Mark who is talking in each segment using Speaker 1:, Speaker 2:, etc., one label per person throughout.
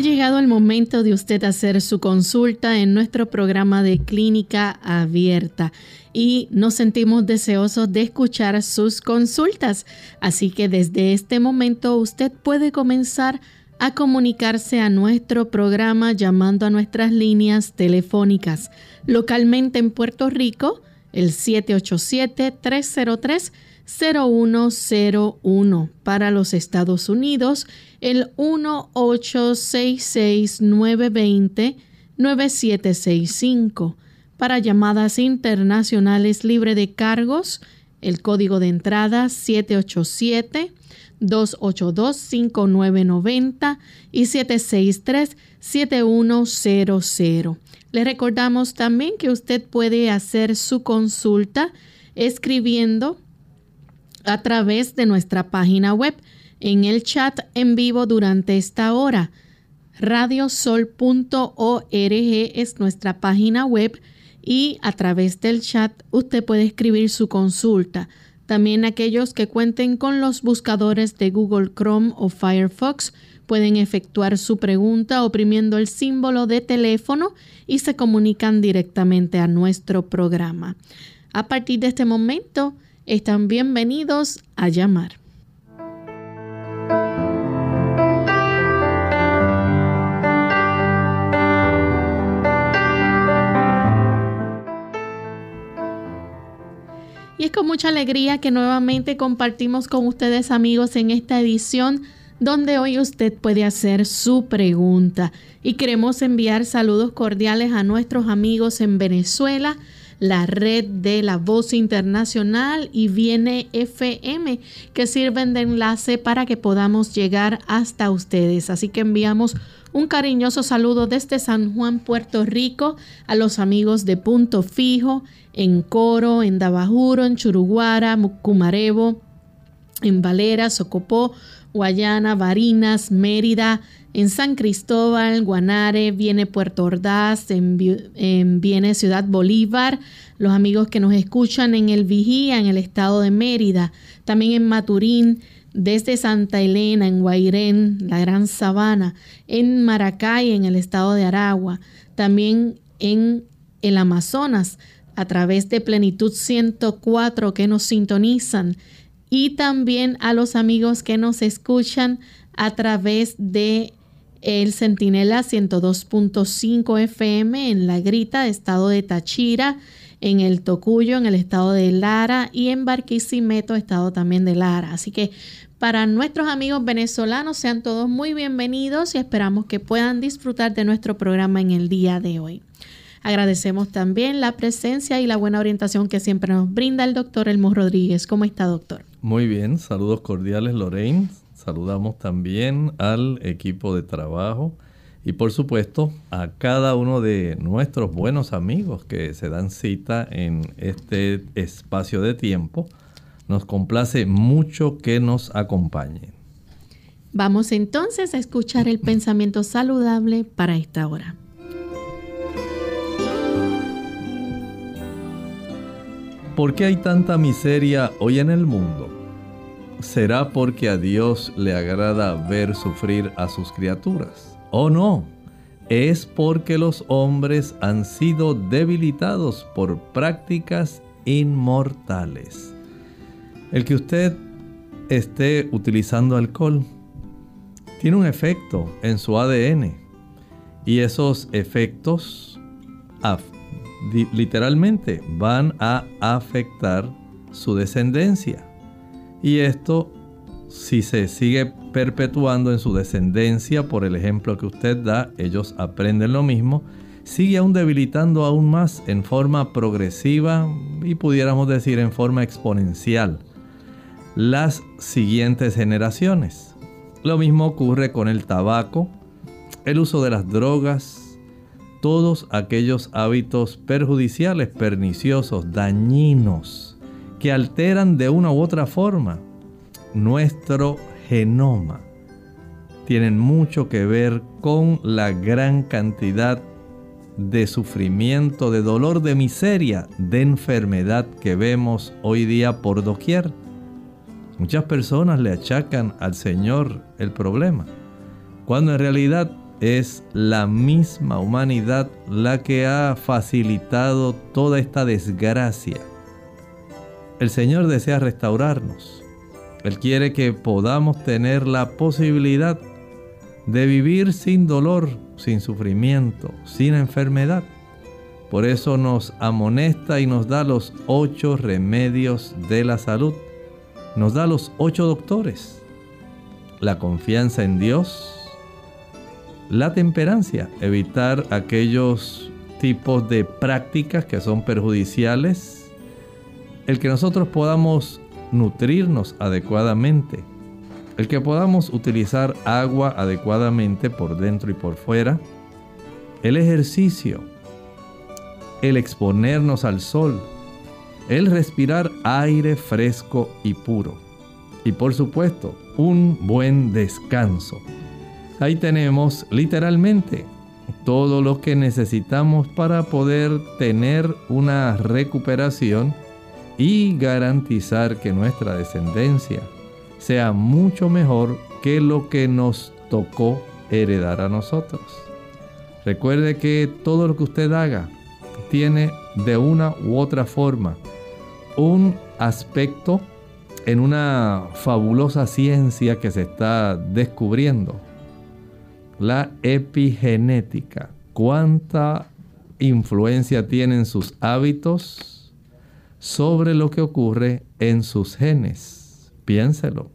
Speaker 1: Llegado el momento de usted hacer su consulta en nuestro programa de clínica abierta y nos sentimos deseosos de escuchar sus consultas. Así que desde este momento usted puede comenzar a comunicarse a nuestro programa llamando a nuestras líneas telefónicas. Localmente en Puerto Rico, el 787 303 0101 para los Estados Unidos, el 1866-920-9765. Para llamadas internacionales libre de cargos, el código de entrada 787-282-5990 y 763-7100. Le recordamos también que usted puede hacer su consulta escribiendo a través de nuestra página web en el chat en vivo durante esta hora. Radiosol.org es nuestra página web y a través del chat usted puede escribir su consulta. También aquellos que cuenten con los buscadores de Google Chrome o Firefox pueden efectuar su pregunta oprimiendo el símbolo de teléfono y se comunican directamente a nuestro programa. A partir de este momento, están bienvenidos a llamar. Y es con mucha alegría que nuevamente compartimos con ustedes amigos en esta edición donde hoy usted puede hacer su pregunta. Y queremos enviar saludos cordiales a nuestros amigos en Venezuela, la red de la voz internacional y viene FM que sirven de enlace para que podamos llegar hasta ustedes. Así que enviamos un cariñoso saludo desde San Juan, Puerto Rico, a los amigos de Punto Fijo, en Coro, en Dabajuro, en Churuguara, Cumarebo, en Valera, Socopó, Guayana, Barinas, Mérida, en San Cristóbal, Guanare, viene Puerto Ordaz, en, viene Ciudad Bolívar, los amigos que nos escuchan en el Vigía, en el estado de Mérida, también en Maturín, desde Santa Elena, en Guairén, la Gran Sabana, en Maracay, en el estado de Aragua, también en el Amazonas, a través de Plenitud 104 que nos sintonizan, y también a los amigos que nos escuchan a través de el Centinela 102.5 FM en La Grita, estado de Tachira, en el Tocuyo, en el estado de Lara y en Barquisimeto, estado también de Lara. Así que para nuestros amigos venezolanos sean todos muy bienvenidos y esperamos que puedan disfrutar de nuestro programa en el día de hoy. Agradecemos también la presencia y la buena orientación que siempre nos brinda el doctor Elmo Rodríguez. ¿Cómo está, doctor?
Speaker 2: Muy bien, saludos cordiales, Lorraine. Saludamos también al equipo de trabajo y por supuesto a cada uno de nuestros buenos amigos que se dan cita en este espacio de tiempo. Nos complace mucho que nos acompañen.
Speaker 1: Vamos entonces a escuchar el pensamiento saludable para esta hora.
Speaker 2: ¿Por qué hay tanta miseria hoy en el mundo? ¿Será porque a Dios le agrada ver sufrir a sus criaturas? ¿O no? Es porque los hombres han sido debilitados por prácticas inmortales. El que usted esté utilizando alcohol tiene un efecto en su ADN y esos efectos literalmente van a afectar su descendencia. Y esto, si se sigue perpetuando en su descendencia, por el ejemplo que usted da, ellos aprenden lo mismo, sigue aún debilitando aún más en forma progresiva y pudiéramos decir en forma exponencial las siguientes generaciones. Lo mismo ocurre con el tabaco, el uso de las drogas, todos aquellos hábitos perjudiciales, perniciosos, dañinos, que alteran de una u otra forma nuestro genoma. Tienen mucho que ver con la gran cantidad de sufrimiento, de dolor, de miseria, de enfermedad que vemos hoy día por doquier. Muchas personas le achacan al Señor el problema, cuando en realidad es la misma humanidad la que ha facilitado toda esta desgracia. El Señor desea restaurarnos. Él quiere que podamos tener la posibilidad de vivir sin dolor, sin sufrimiento, sin enfermedad. Por eso nos amonesta y nos da los ocho remedios de la salud. Nos da los ocho doctores. La confianza en Dios, la temperancia, evitar aquellos tipos de prácticas que son perjudiciales, el que nosotros podamos nutrirnos adecuadamente, el que podamos utilizar agua adecuadamente por dentro y por fuera, el ejercicio, el exponernos al sol, el respirar aire fresco y puro y por supuesto un buen descanso. Ahí tenemos literalmente todo lo que necesitamos para poder tener una recuperación y garantizar que nuestra descendencia sea mucho mejor que lo que nos tocó heredar a nosotros. Recuerde que todo lo que usted haga tiene de una u otra forma un aspecto en una fabulosa ciencia que se está descubriendo. La epigenética. ¿Cuánta influencia tienen sus hábitos sobre lo que ocurre en sus genes? Piénselo.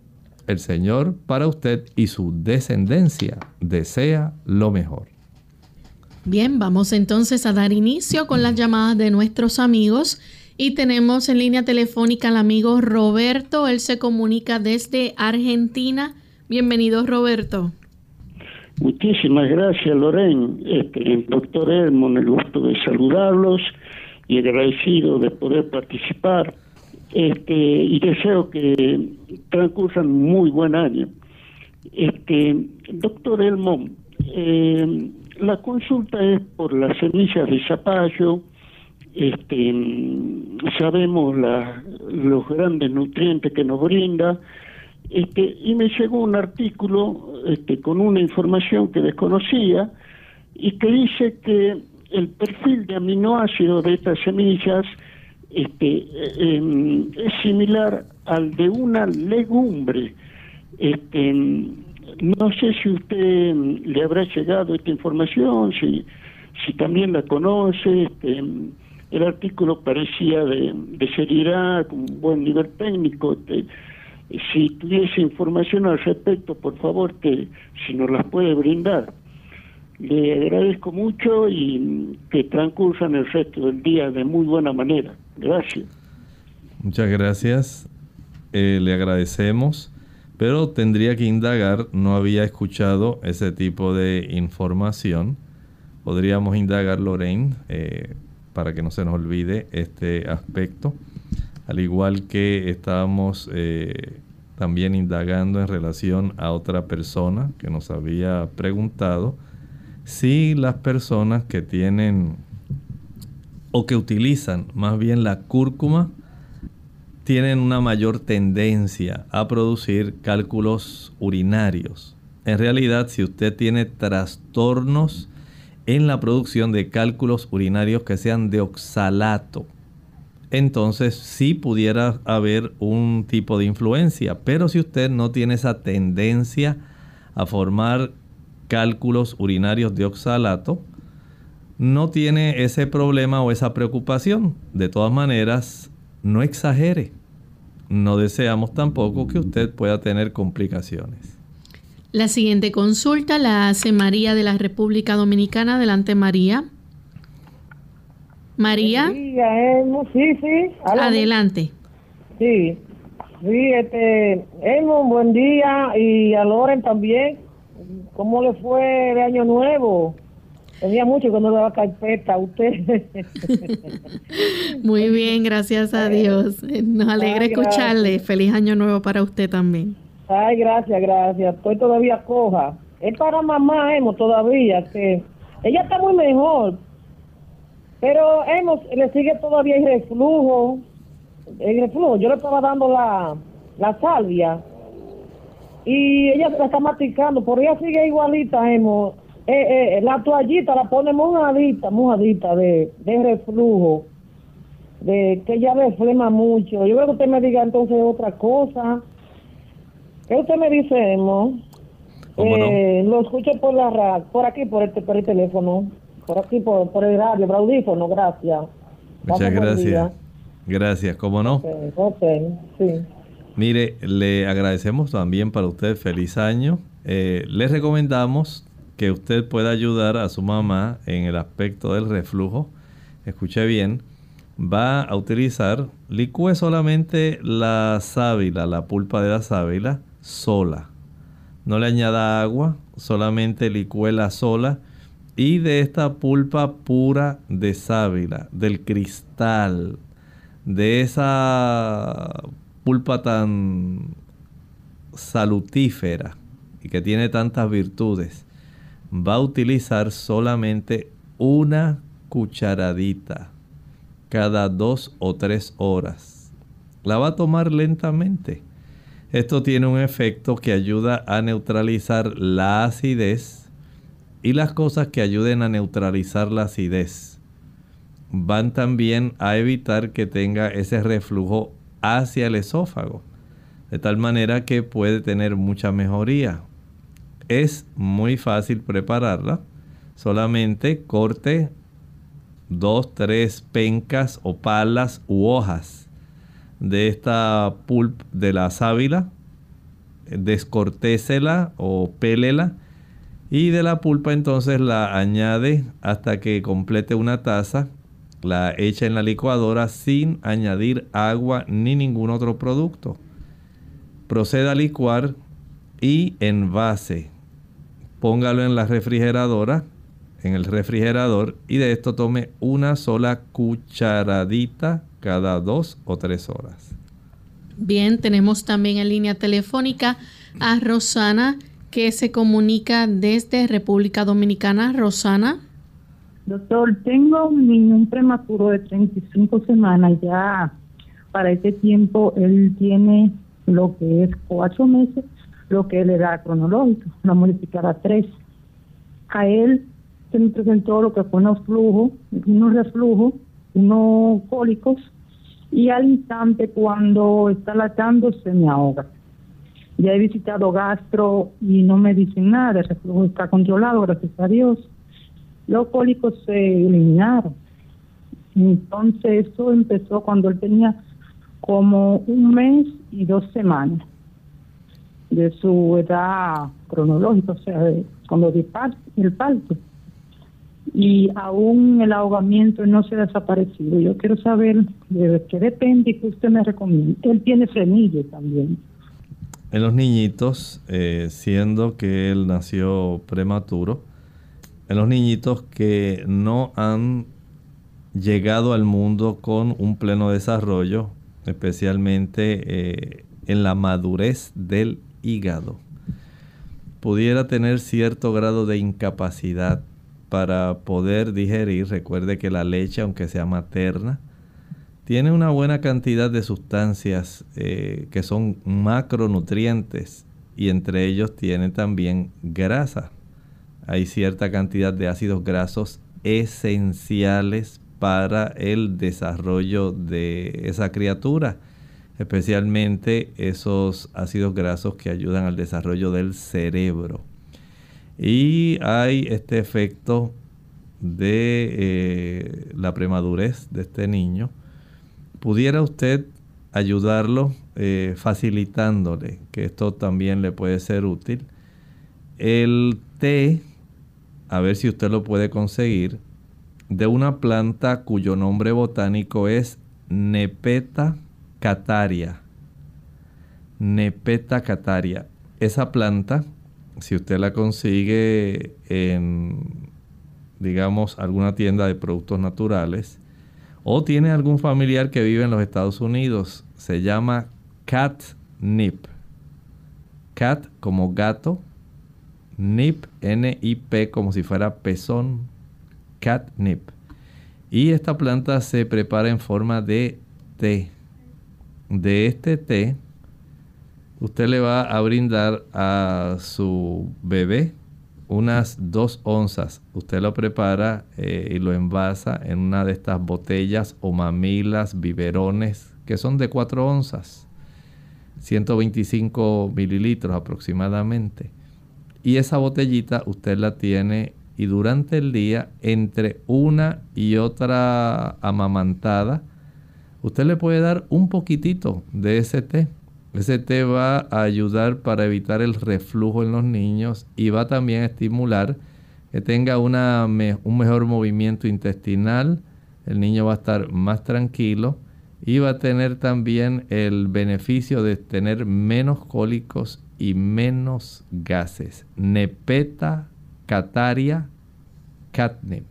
Speaker 2: El Señor para usted y su descendencia desea lo mejor.
Speaker 1: Bien, vamos entonces a dar inicio con las llamadas de nuestros amigos y tenemos en línea telefónica al amigo Roberto. Él se comunica desde Argentina. Bienvenido, Roberto.
Speaker 3: Muchísimas gracias, Loren. Este, doctor Edmond, el gusto de saludarlos y agradecido de poder participar este, y deseo que transcurran muy buen año. Este, doctor Elmo, eh, la consulta es por las semillas de zapallo, este, sabemos los grandes nutrientes que nos brinda, este, y me llegó un artículo este, con una información que desconocía y que dice que el perfil de aminoácidos de estas semillas este, em, es similar al de una legumbre. Este, no sé si usted le habrá llegado esta información, si, si también la conoce. Este, el artículo parecía de, de seriedad, con un buen nivel técnico. Este, si tuviese información al respecto, por favor, que si nos las puede brindar. Le agradezco mucho y que transcurran el resto del día de muy buena manera. Gracias.
Speaker 2: Muchas gracias. Eh, le agradecemos, pero tendría que indagar, no había escuchado ese tipo de información. Podríamos indagar, Lorraine, eh, para que no se nos olvide este aspecto. Al igual que estábamos eh, también indagando en relación a otra persona que nos había preguntado si las personas que tienen o que utilizan más bien la cúrcuma tienen una mayor tendencia a producir cálculos urinarios. En realidad, si usted tiene trastornos en la producción de cálculos urinarios que sean de oxalato, entonces sí pudiera haber un tipo de influencia. Pero si usted no tiene esa tendencia a formar cálculos urinarios de oxalato, no tiene ese problema o esa preocupación. De todas maneras, no exagere. No deseamos tampoco que usted pueda tener complicaciones.
Speaker 1: La siguiente consulta la hace María de la República Dominicana. Adelante, María. María.
Speaker 4: Sí, sí.
Speaker 1: Adelante.
Speaker 4: Sí. Sí, este, buen día y a Loren también. ¿Cómo le fue de Año Nuevo? Tenía mucho cuando le daba carpeta a usted.
Speaker 1: Muy bien, gracias a Dios. Nos alegra escucharle. Feliz Año Nuevo para usted también.
Speaker 4: Ay, gracias, gracias. Estoy todavía coja. Es para mamá, hemos todavía, que ella está muy mejor. Pero hemos, le sigue todavía el reflujo. El reflujo, yo le estaba dando la, la salvia y ella se la está maticando, por ella sigue igualita, hemos. Eh, eh, la toallita la pone mojadita, mojadita de, de reflujo, de que ella flema mucho. Yo creo que usted me diga entonces otra cosa. ¿Qué usted me dice, Emo? Eh, Lo escucho por la por aquí, por este, por el teléfono, por aquí, por, por el radio, por audífono, gracias.
Speaker 2: Muchas gracias. Gracias, ¿cómo no?
Speaker 4: sí.
Speaker 2: Mire, le agradecemos también para usted feliz año. Eh, le recomendamos que usted pueda ayudar a su mamá en el aspecto del reflujo. Escuche bien, va a utilizar, licúe solamente la sábila, la pulpa de la sábila, sola. No le añada agua, solamente licúela sola. Y de esta pulpa pura de sábila, del cristal, de esa pulpa tan salutífera y que tiene tantas virtudes, va a utilizar solamente una cucharadita cada dos o tres horas. La va a tomar lentamente. Esto tiene un efecto que ayuda a neutralizar la acidez y las cosas que ayuden a neutralizar la acidez van también a evitar que tenga ese reflujo hacia el esófago, de tal manera que puede tener mucha mejoría. Es muy fácil prepararla, solamente corte dos, tres pencas o palas u hojas de esta pulp de la sábila, descortésela o pélela y de la pulpa entonces la añade hasta que complete una taza la echa en la licuadora sin añadir agua ni ningún otro producto. Proceda a licuar y envase. Póngalo en la refrigeradora, en el refrigerador y de esto tome una sola cucharadita cada dos o tres horas.
Speaker 1: Bien, tenemos también en línea telefónica a Rosana que se comunica desde República Dominicana. Rosana.
Speaker 5: Doctor, tengo un niño, prematuro de 35 semanas, ya para ese tiempo él tiene lo que es cuatro meses, lo que es la edad cronológica, la modificar a tres. A él se le presentó lo que fue unos flujos, unos reflujos, unos cólicos, y al instante cuando está latando se me ahoga. Ya he visitado gastro y no me dicen nada, el reflujo está controlado, gracias a Dios los cólicos se eliminaron. Entonces eso empezó cuando él tenía como un mes y dos semanas de su edad cronológica, o sea, cuando dio el parto. Y aún el ahogamiento no se ha desaparecido. Yo quiero saber de qué depende y qué usted me recomienda. Él tiene frenillo también.
Speaker 2: En los niñitos, eh, siendo que él nació prematuro, en los niñitos que no han llegado al mundo con un pleno desarrollo, especialmente eh, en la madurez del hígado. Pudiera tener cierto grado de incapacidad para poder digerir. Recuerde que la leche, aunque sea materna, tiene una buena cantidad de sustancias eh, que son macronutrientes y entre ellos tiene también grasa hay cierta cantidad de ácidos grasos esenciales para el desarrollo de esa criatura, especialmente esos ácidos grasos que ayudan al desarrollo del cerebro. Y hay este efecto de eh, la premadurez de este niño. ¿Pudiera usted ayudarlo eh, facilitándole, que esto también le puede ser útil? El té a ver si usted lo puede conseguir, de una planta cuyo nombre botánico es Nepeta cataria. Nepeta cataria. Esa planta, si usted la consigue en, digamos, alguna tienda de productos naturales, o tiene algún familiar que vive en los Estados Unidos, se llama catnip. Cat como gato, nip, N-I-P como si fuera pezón, catnip. Y esta planta se prepara en forma de té. De este té, usted le va a brindar a su bebé unas dos onzas. Usted lo prepara eh, y lo envasa en una de estas botellas o mamilas, biberones, que son de 4 onzas. 125 mililitros aproximadamente. Y esa botellita usted la tiene y durante el día, entre una y otra amamantada, usted le puede dar un poquitito de ese té. Ese té va a ayudar para evitar el reflujo en los niños y va también a estimular que tenga una, un mejor movimiento intestinal. El niño va a estar más tranquilo y va a tener también el beneficio de tener menos cólicos y menos gases. Nepeta cataria catnip.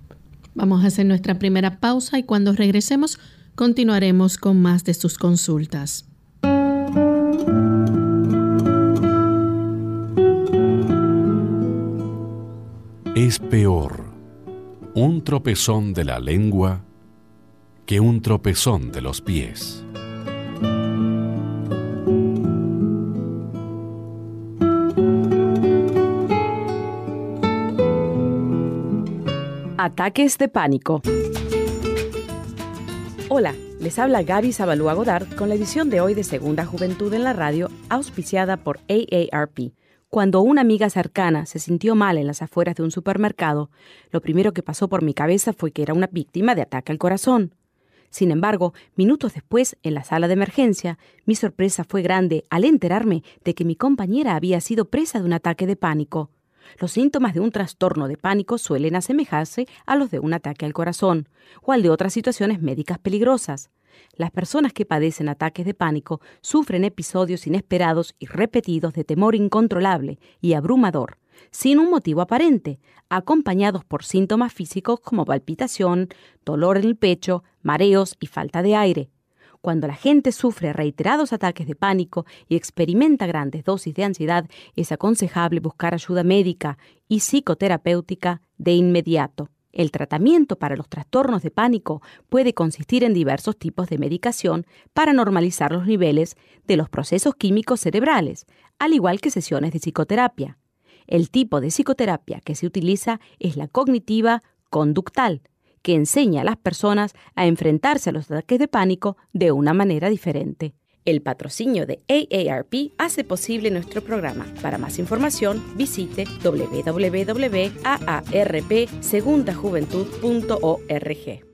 Speaker 1: Vamos a hacer nuestra primera pausa y cuando regresemos continuaremos con más de sus consultas.
Speaker 6: Es peor un tropezón de la lengua que un tropezón de los pies.
Speaker 7: Ataques de pánico. Hola, les habla Gaby Zabalúa Godard con la edición de hoy de Segunda Juventud en la Radio, auspiciada por AARP. Cuando una amiga cercana se sintió mal en las afueras de un supermercado, lo primero que pasó por mi cabeza fue que era una víctima de ataque al corazón. Sin embargo, minutos después, en la sala de emergencia, mi sorpresa fue grande al enterarme de que mi compañera había sido presa de un ataque de pánico. Los síntomas de un trastorno de pánico suelen asemejarse a los de un ataque al corazón o al de otras situaciones médicas peligrosas. Las personas que padecen ataques de pánico sufren episodios inesperados y repetidos de temor incontrolable y abrumador, sin un motivo aparente, acompañados por síntomas físicos como palpitación, dolor en el pecho, mareos y falta de aire. Cuando la gente sufre reiterados ataques de pánico y experimenta grandes dosis de ansiedad, es aconsejable buscar ayuda médica y psicoterapéutica de inmediato. El tratamiento para los trastornos de pánico puede consistir en diversos tipos de medicación para normalizar los niveles de los procesos químicos cerebrales, al igual que sesiones de psicoterapia. El tipo de psicoterapia que se utiliza es la cognitiva conductal, que enseña a las personas a enfrentarse a los ataques de pánico de una manera diferente. El patrocinio de AARP hace posible nuestro programa. Para más información, visite www.aarpsegundajuventud.org.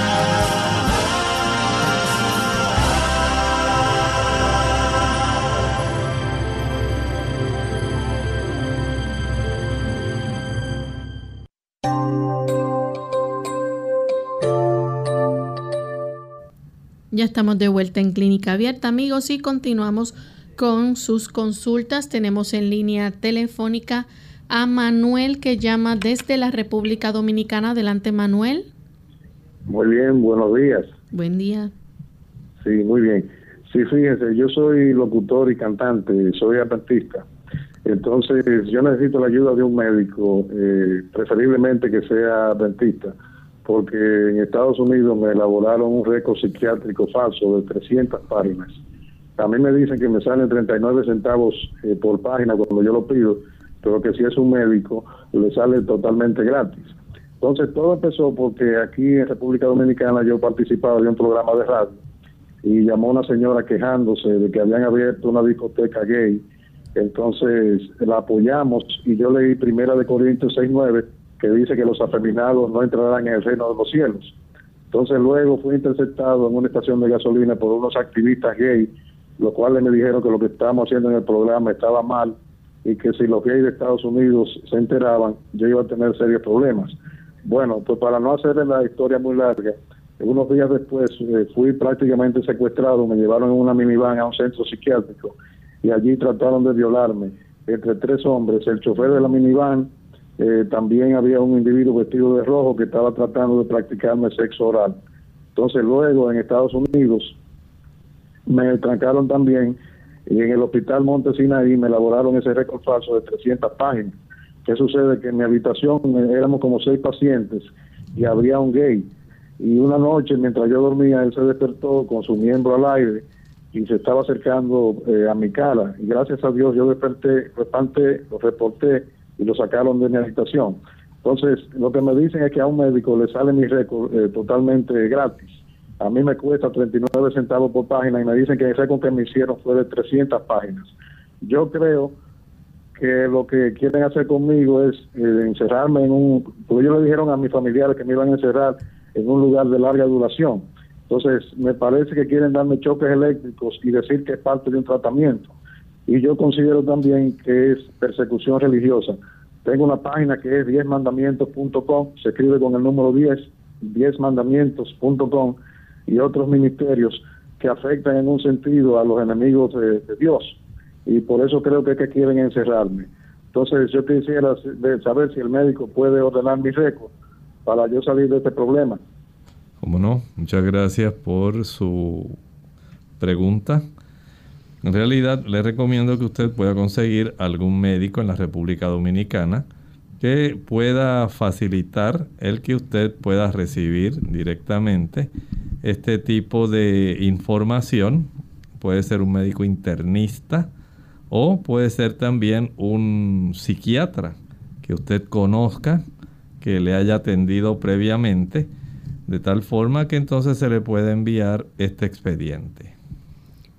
Speaker 1: Ya estamos de vuelta en Clínica Abierta, amigos, y continuamos con sus consultas. Tenemos en línea telefónica a Manuel que llama desde la República Dominicana. Adelante, Manuel.
Speaker 8: Muy bien, buenos días.
Speaker 1: Buen día.
Speaker 8: Sí, muy bien. Sí, fíjense, yo soy locutor y cantante, soy artista. Entonces, yo necesito la ayuda de un médico, eh, preferiblemente que sea dentista porque en Estados Unidos me elaboraron un récord psiquiátrico falso de 300 páginas. A mí me dicen que me salen 39 centavos eh, por página cuando yo lo pido pero que si es un médico le sale totalmente gratis. Entonces todo empezó porque aquí en República Dominicana yo participaba de un programa de radio y llamó una señora quejándose de que habían abierto una discoteca gay. Entonces la apoyamos y yo leí primera de Corintios 6.9 que dice que los afeminados no entrarán en el reino de los cielos. Entonces luego fui interceptado en una estación de gasolina por unos activistas gay, los cuales me dijeron que lo que estábamos haciendo en el programa estaba mal y que si los gays de Estados Unidos se enteraban, yo iba a tener serios problemas. Bueno, pues para no hacer la historia muy larga, unos días después eh, fui prácticamente secuestrado, me llevaron en una minivan a un centro psiquiátrico y allí trataron de violarme entre tres hombres, el chofer de la minivan, eh, también había un individuo vestido de rojo que estaba tratando de practicarme sexo oral. Entonces luego en Estados Unidos me trancaron también y en el hospital Monte Sinaí me elaboraron ese récord falso de 300 páginas. ¿Qué sucede? Que en mi habitación éramos como seis pacientes y había un gay. Y una noche, mientras yo dormía, él se despertó con su miembro al aire y se estaba acercando eh, a mi cara. Y gracias a Dios yo desperté, repanté, lo reporté y lo sacaron de mi habitación. Entonces, lo que me dicen es que a un médico le sale mi récord eh, totalmente gratis. A mí me cuesta 39 centavos por página y me dicen que el récord que me hicieron fue de 300 páginas. Yo creo que lo que quieren hacer conmigo es eh, encerrarme en un, porque ellos le dijeron a mis familiares que me iban a encerrar en un lugar de larga duración. Entonces, me parece que quieren darme choques eléctricos y decir que es parte de un tratamiento. Y yo considero también que es persecución religiosa. Tengo una página que es 10mandamientos.com, se escribe con el número 10, 10mandamientos.com y otros ministerios que afectan en un sentido a los enemigos de Dios y por eso creo que es que quieren encerrarme. Entonces yo quisiera saber si el médico puede ordenar mi récord para yo salir de este problema.
Speaker 2: Como no, muchas gracias por su pregunta. En realidad le recomiendo que usted pueda conseguir algún médico en la República Dominicana que pueda facilitar el que usted pueda recibir directamente este tipo de información. Puede ser un médico internista, o puede ser también un psiquiatra que usted conozca, que le haya atendido previamente, de tal forma que entonces se le puede enviar este expediente.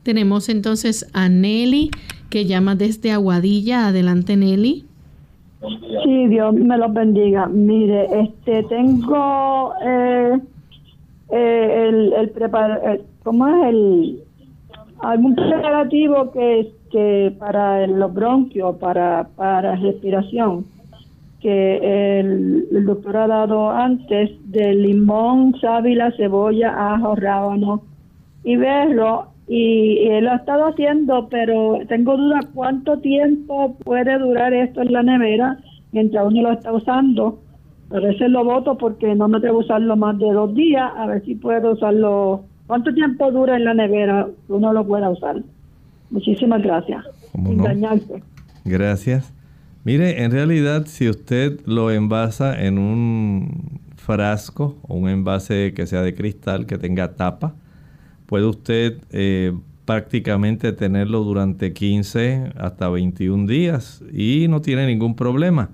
Speaker 1: Tenemos entonces a Nelly, que llama desde Aguadilla. Adelante, Nelly.
Speaker 9: Sí, Dios me los bendiga. Mire, este, tengo eh, eh, el, el, ¿cómo es el, algún preparativo que que para los bronquios, para, para respiración, que el, doctor ha dado antes de limón, sábila, cebolla, ajo, rábano y verlo. Y, él lo ha estado haciendo, pero tengo duda cuánto tiempo puede durar esto en la nevera mientras uno lo está usando. A veces lo voto porque no me atrevo a usarlo más de dos días, a ver si puedo usarlo. ¿Cuánto tiempo dura en la nevera que uno lo pueda usar? Muchísimas gracias.
Speaker 2: Gracias. Mire, en realidad, si usted lo envasa en un frasco o un envase que sea de cristal, que tenga tapa, puede usted eh, prácticamente tenerlo durante 15 hasta 21 días y no tiene ningún problema.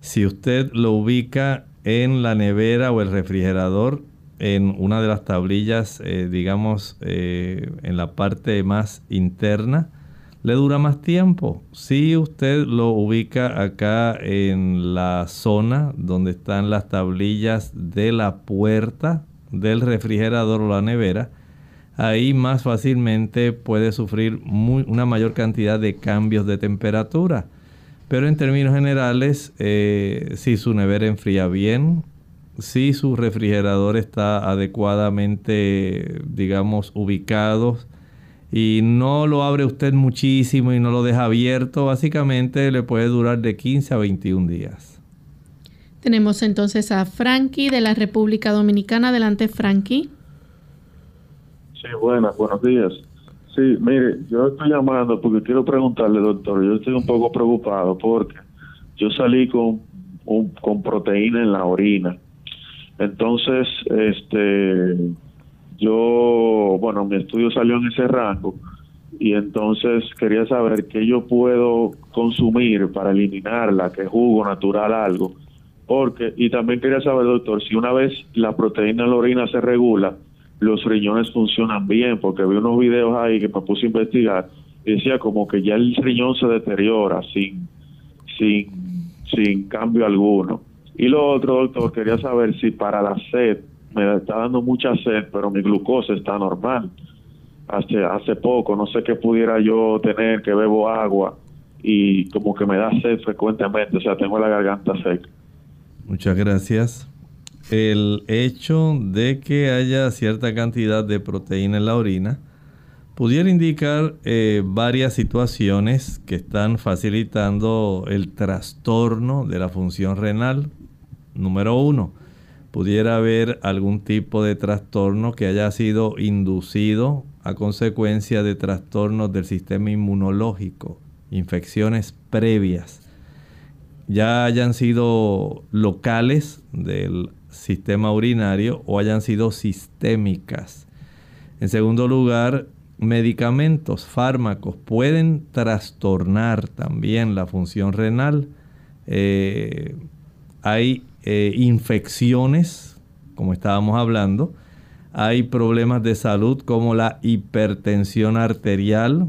Speaker 2: Si usted lo ubica en la nevera o el refrigerador, en una de las tablillas, eh, digamos, eh, en la parte más interna, le dura más tiempo. Si usted lo ubica acá en la zona donde están las tablillas de la puerta del refrigerador o la nevera, ahí más fácilmente puede sufrir una mayor cantidad de cambios de temperatura. Pero en términos generales, eh, si su nevera enfría bien, si su refrigerador está adecuadamente, digamos, ubicado y no lo abre usted muchísimo y no lo deja abierto, básicamente le puede durar de 15 a 21 días.
Speaker 1: Tenemos entonces a Frankie de la República Dominicana. Adelante, Frankie.
Speaker 10: Sí, buenas, buenos días. Sí, mire, yo estoy llamando porque quiero preguntarle, doctor, yo estoy un poco preocupado porque yo salí con, con proteína en la orina entonces, este, yo, bueno, mi estudio salió en ese rango y entonces quería saber qué yo puedo consumir para eliminarla, qué jugo natural, algo. Porque, y también quería saber, doctor, si una vez la proteína en la orina se regula, los riñones funcionan bien, porque vi unos videos ahí que me puse a investigar y decía como que ya el riñón se deteriora sin, sin, sin cambio alguno. Y lo otro, doctor, quería saber si para la sed, me está dando mucha sed, pero mi glucosa está normal. Hace, hace poco, no sé qué pudiera yo tener, que bebo agua y como que me da sed frecuentemente, o sea, tengo la garganta seca.
Speaker 2: Muchas gracias el hecho de que haya cierta cantidad de proteína en la orina pudiera indicar eh, varias situaciones que están facilitando el trastorno de la función renal. Número uno, pudiera haber algún tipo de trastorno que haya sido inducido a consecuencia de trastornos del sistema inmunológico, infecciones previas, ya hayan sido locales del sistema urinario o hayan sido sistémicas. En segundo lugar, medicamentos, fármacos pueden trastornar también la función renal. Eh, hay eh, infecciones, como estábamos hablando. Hay problemas de salud como la hipertensión arterial,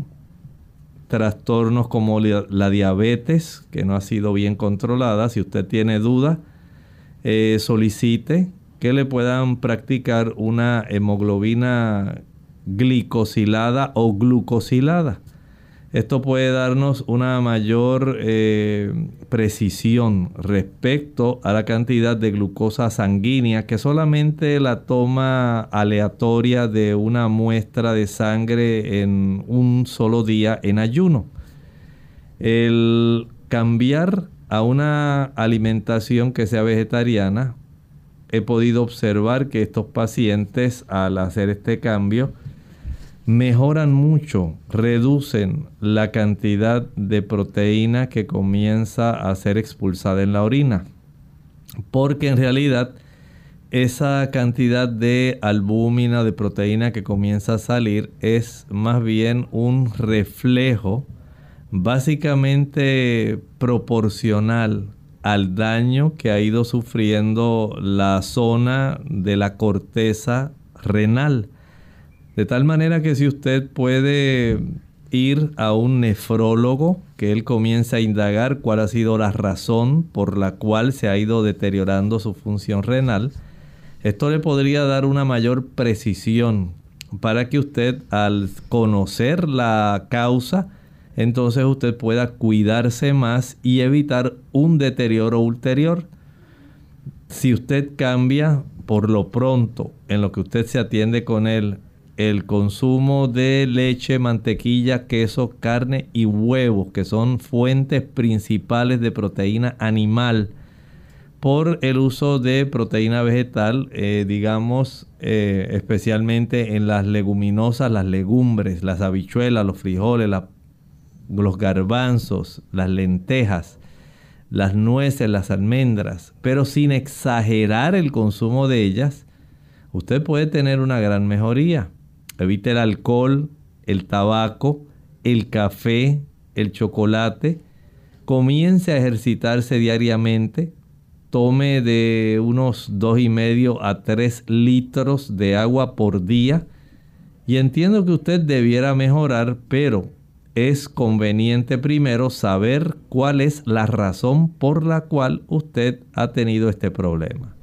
Speaker 2: trastornos como la diabetes, que no ha sido bien controlada. Si usted tiene duda, eh, solicite que le puedan practicar una hemoglobina glicosilada o glucosilada. Esto puede darnos una mayor eh, precisión respecto a la cantidad de glucosa sanguínea que solamente la toma aleatoria de una muestra de sangre en un solo día en ayuno. El cambiar a una alimentación que sea vegetariana, he podido observar que estos pacientes al hacer este cambio mejoran mucho, reducen la cantidad de proteína que comienza a ser expulsada en la orina. Porque en realidad esa cantidad de albúmina, de proteína que comienza a salir es más bien un reflejo básicamente proporcional al daño que ha ido sufriendo la zona de la corteza renal. De tal manera que si usted puede ir a un nefrólogo, que él comience a indagar cuál ha sido la razón por la cual se ha ido deteriorando su función renal, esto le podría dar una mayor precisión para que usted al conocer la causa, entonces usted pueda cuidarse más y evitar un deterioro ulterior. Si usted cambia por lo pronto en lo que usted se atiende con él, el consumo de leche, mantequilla, queso, carne y huevos, que son fuentes principales de proteína animal, por el uso de proteína vegetal, eh, digamos, eh, especialmente en las leguminosas, las legumbres, las habichuelas, los frijoles, la los garbanzos, las lentejas, las nueces, las almendras, pero sin exagerar el consumo de ellas, usted puede tener una gran mejoría. Evite el alcohol, el tabaco, el café, el chocolate. Comience a ejercitarse diariamente. Tome de unos dos y medio a 3 litros de agua por día. Y entiendo que usted debiera mejorar, pero es conveniente primero saber cuál es la razón por la cual usted ha tenido este problema.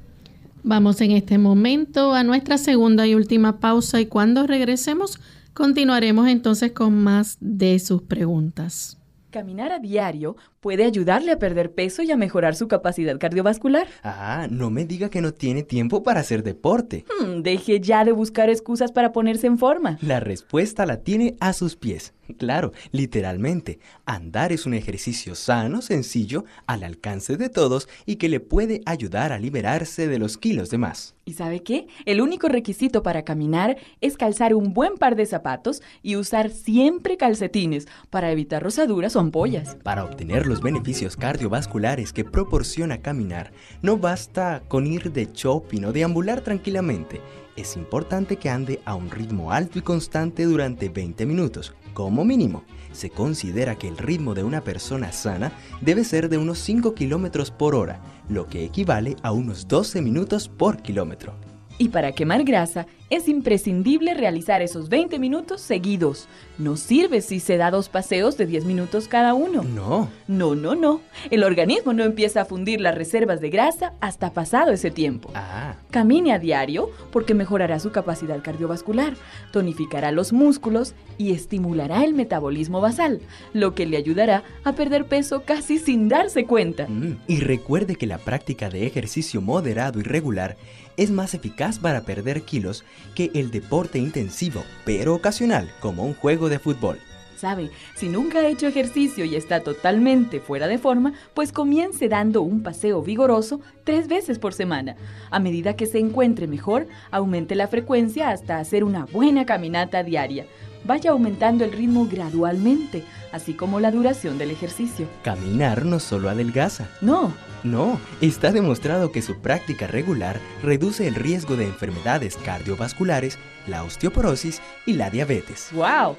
Speaker 1: Vamos en este momento a nuestra segunda y última pausa y cuando regresemos continuaremos entonces con más de sus preguntas.
Speaker 11: Caminar a diario puede ayudarle a perder peso y a mejorar su capacidad cardiovascular.
Speaker 12: Ah, no me diga que no tiene tiempo para hacer deporte.
Speaker 11: Hmm, deje ya de buscar excusas para ponerse en forma.
Speaker 12: La respuesta la tiene a sus pies. Claro, literalmente, andar es un ejercicio sano, sencillo, al alcance de todos y que le puede ayudar a liberarse de los kilos de más.
Speaker 11: ¿Y sabe qué? El único requisito para caminar es calzar un buen par de zapatos y usar siempre calcetines para evitar rosaduras o ampollas.
Speaker 12: Para obtener los beneficios cardiovasculares que proporciona caminar, no basta con ir de shopping o deambular tranquilamente. Es importante que ande a un ritmo alto y constante durante 20 minutos Como mínimo, se considera que el ritmo de una persona sana debe ser de unos 5 kilómetros por hora, lo que equivale a unos 12 minutos por kilómetro.
Speaker 11: Y para quemar grasa es imprescindible realizar esos 20 minutos seguidos. No sirve si se da dos paseos de 10 minutos cada uno.
Speaker 12: No.
Speaker 11: No, no, no. El organismo no empieza a fundir las reservas de grasa hasta pasado ese tiempo.
Speaker 12: Ah.
Speaker 11: Camine a diario porque mejorará su capacidad cardiovascular, tonificará los músculos y estimulará el metabolismo basal, lo que le ayudará a perder peso casi sin darse cuenta.
Speaker 12: Mm, Y recuerde que la práctica de ejercicio moderado y regular es más eficaz para perder kilos que el deporte intensivo, pero ocasional, como un juego de fútbol.
Speaker 11: ¿Sabe? Si nunca ha hecho ejercicio y está totalmente fuera de forma, pues comience dando un paseo vigoroso tres veces por semana. A medida que se encuentre mejor, aumente la frecuencia hasta hacer una buena caminata diaria. Vaya aumentando el ritmo gradualmente, así como la duración del ejercicio.
Speaker 12: Caminar no solo adelgaza.
Speaker 11: No.
Speaker 12: No, está demostrado que su práctica regular reduce el riesgo de enfermedades cardiovasculares, la osteoporosis y la diabetes.
Speaker 11: ¡Wow!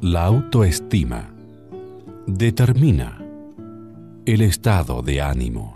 Speaker 6: La autoestima determina el estado de ánimo.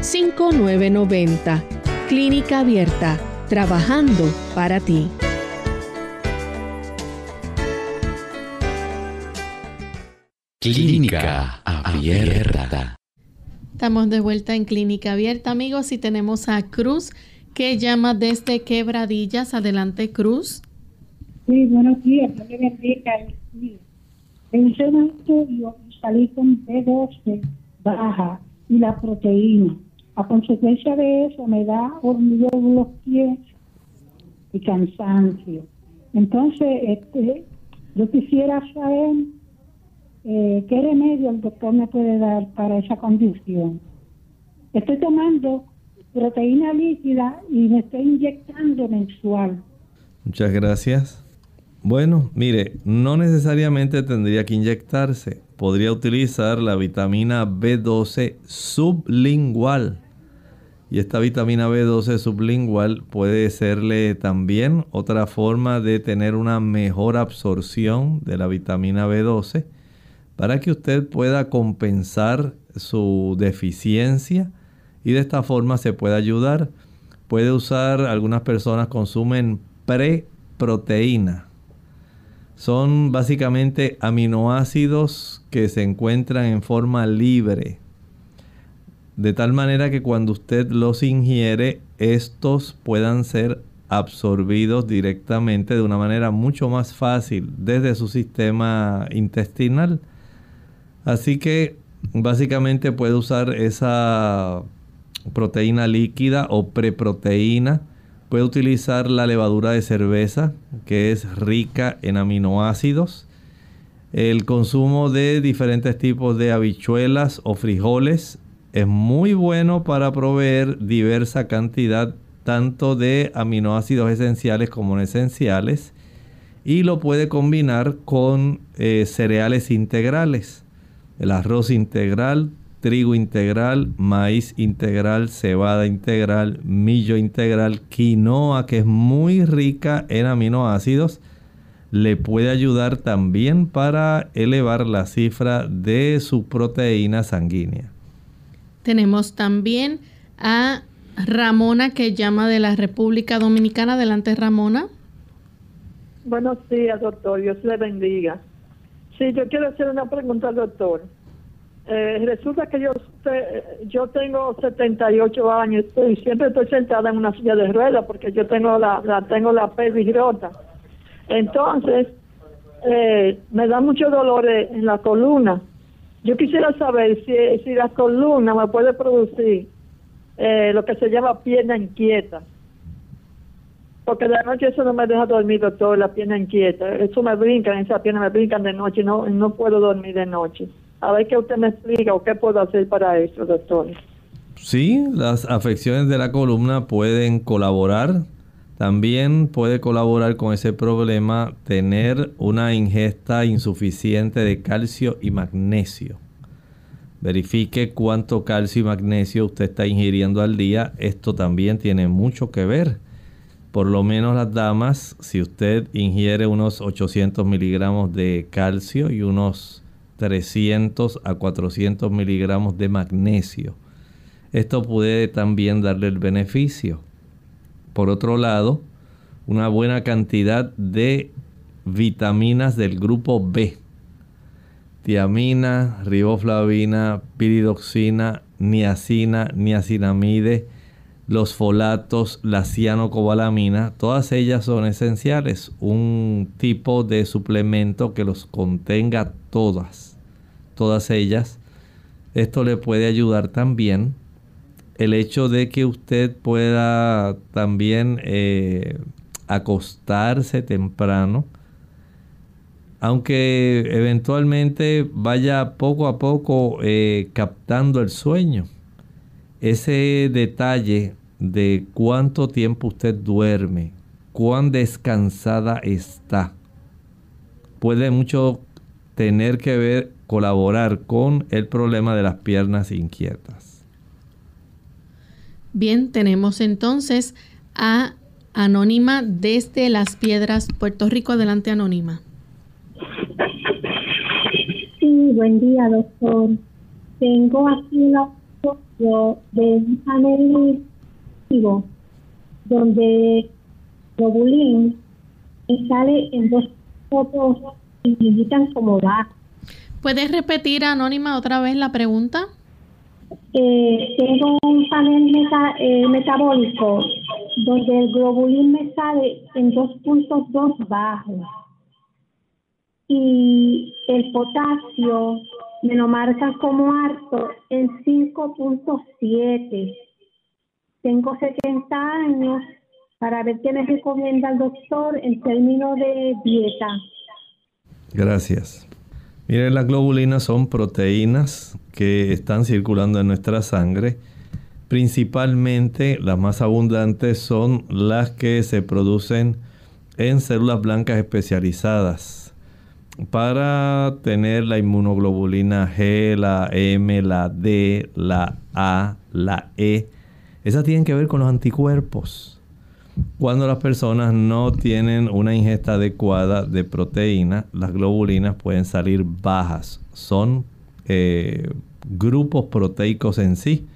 Speaker 1: 787-282-5990. Clínica Abierta, trabajando para ti.
Speaker 13: Clínica Abierta.
Speaker 1: Estamos de vuelta en Clínica Abierta, amigos, y tenemos a Cruz que llama desde Quebradillas. Adelante, Cruz.
Speaker 14: Sí, buenos días, Dios le bendiga. Sí. En momento yo salí con B12 baja y la proteína. A consecuencia de eso me da hormigueo en los pies y cansancio. Entonces, este, yo quisiera saber eh, qué remedio el doctor me puede dar para esa condición. Estoy tomando proteína líquida y me estoy inyectando mensual.
Speaker 2: Muchas gracias. Bueno, mire, no necesariamente tendría que inyectarse. Podría utilizar la vitamina B12 sublingual. Y esta vitamina B12 sublingual puede serle también otra forma de tener una mejor absorción de la vitamina B12 para que usted pueda compensar su deficiencia y de esta forma se puede ayudar. Puede usar, algunas personas consumen preproteína. Son básicamente aminoácidos que se encuentran en forma libre. De tal manera que cuando usted los ingiere, estos puedan ser absorbidos directamente de una manera mucho más fácil desde su sistema intestinal. Así que básicamente puede usar esa proteína líquida o preproteína. Puede utilizar la levadura de cerveza, que es rica en aminoácidos. El consumo de diferentes tipos de habichuelas o frijoles es muy bueno para proveer diversa cantidad tanto de aminoácidos esenciales como no esenciales. Y lo puede combinar con eh, cereales integrales. El arroz integral, trigo integral, maíz integral, cebada integral, millo integral, quinoa, que es muy rica en aminoácidos, le puede ayudar también para elevar la cifra de su proteína sanguínea.
Speaker 1: Tenemos también a Ramona que llama de la República Dominicana. Adelante, Ramona.
Speaker 15: Buenos días, doctor. Dios le bendiga. Sí, yo quiero hacer una pregunta al doctor. Eh, resulta que yo te- yo tengo 78 años y siempre estoy sentada en una silla de ruedas porque yo tengo la, la tengo la pelvis rota. Entonces, eh, me da mucho dolor en la columna. Yo quisiera saber si, si la columna me puede producir eh, lo que se llama pierna inquieta. Porque de noche eso no me deja dormir, doctor, la pierna inquieta. Eso me brincan, esa pierna me brincan de noche y no, no puedo dormir de noche. A ver qué usted me explica o qué puedo hacer para eso, doctor.
Speaker 2: Sí, las afecciones de la columna pueden colaborar. También puede colaborar con ese problema tener una ingesta insuficiente de calcio y magnesio. Verifique cuánto calcio y magnesio usted está ingiriendo al día. Esto también tiene mucho que ver. Por lo menos las damas, si usted ingiere unos 800 miligramos de calcio y unos 300 a 400 miligramos de magnesio, esto puede también darle el beneficio. Por otro lado, una buena cantidad de vitaminas del grupo B tiamina, riboflavina, piridoxina, niacina, niacinamide, los folatos, la cianocobalamina, todas ellas son esenciales. Un tipo de suplemento que los contenga todas, todas ellas. Esto le puede ayudar también. El hecho de que usted pueda también eh, acostarse temprano aunque eventualmente vaya poco a poco eh, captando el sueño. Ese detalle de cuánto tiempo usted duerme, cuán descansada está, puede mucho tener que ver, colaborar con el problema de las piernas inquietas.
Speaker 1: Bien, tenemos entonces a Anónima desde Las Piedras, Puerto Rico. Adelante, Anónima.
Speaker 14: Sí, buen día, doctor. Tengo aquí una foto de un panel donde globulín sale en dos fotos y me indican como da.
Speaker 1: ¿Puedes repetir, Anónima, otra vez la pregunta?
Speaker 14: Eh, tengo un panel eh, metabólico donde el globulín me sale en 2.2 bajos y el potasio me lo marca como harto en 5.7. Tengo 70 años para ver qué me recomienda el doctor en términos de dieta.
Speaker 2: Gracias. Miren, las globulinas son proteínas que están circulando en nuestra sangre. Principalmente las más abundantes son las que se producen en células blancas especializadas para tener la inmunoglobulina G, la M, la D, la A, la E, esas tienen que ver con los anticuerpos. Cuando las personas no tienen una ingesta adecuada de proteína, las globulinas pueden salir bajas. Son eh, grupos proteicos en sí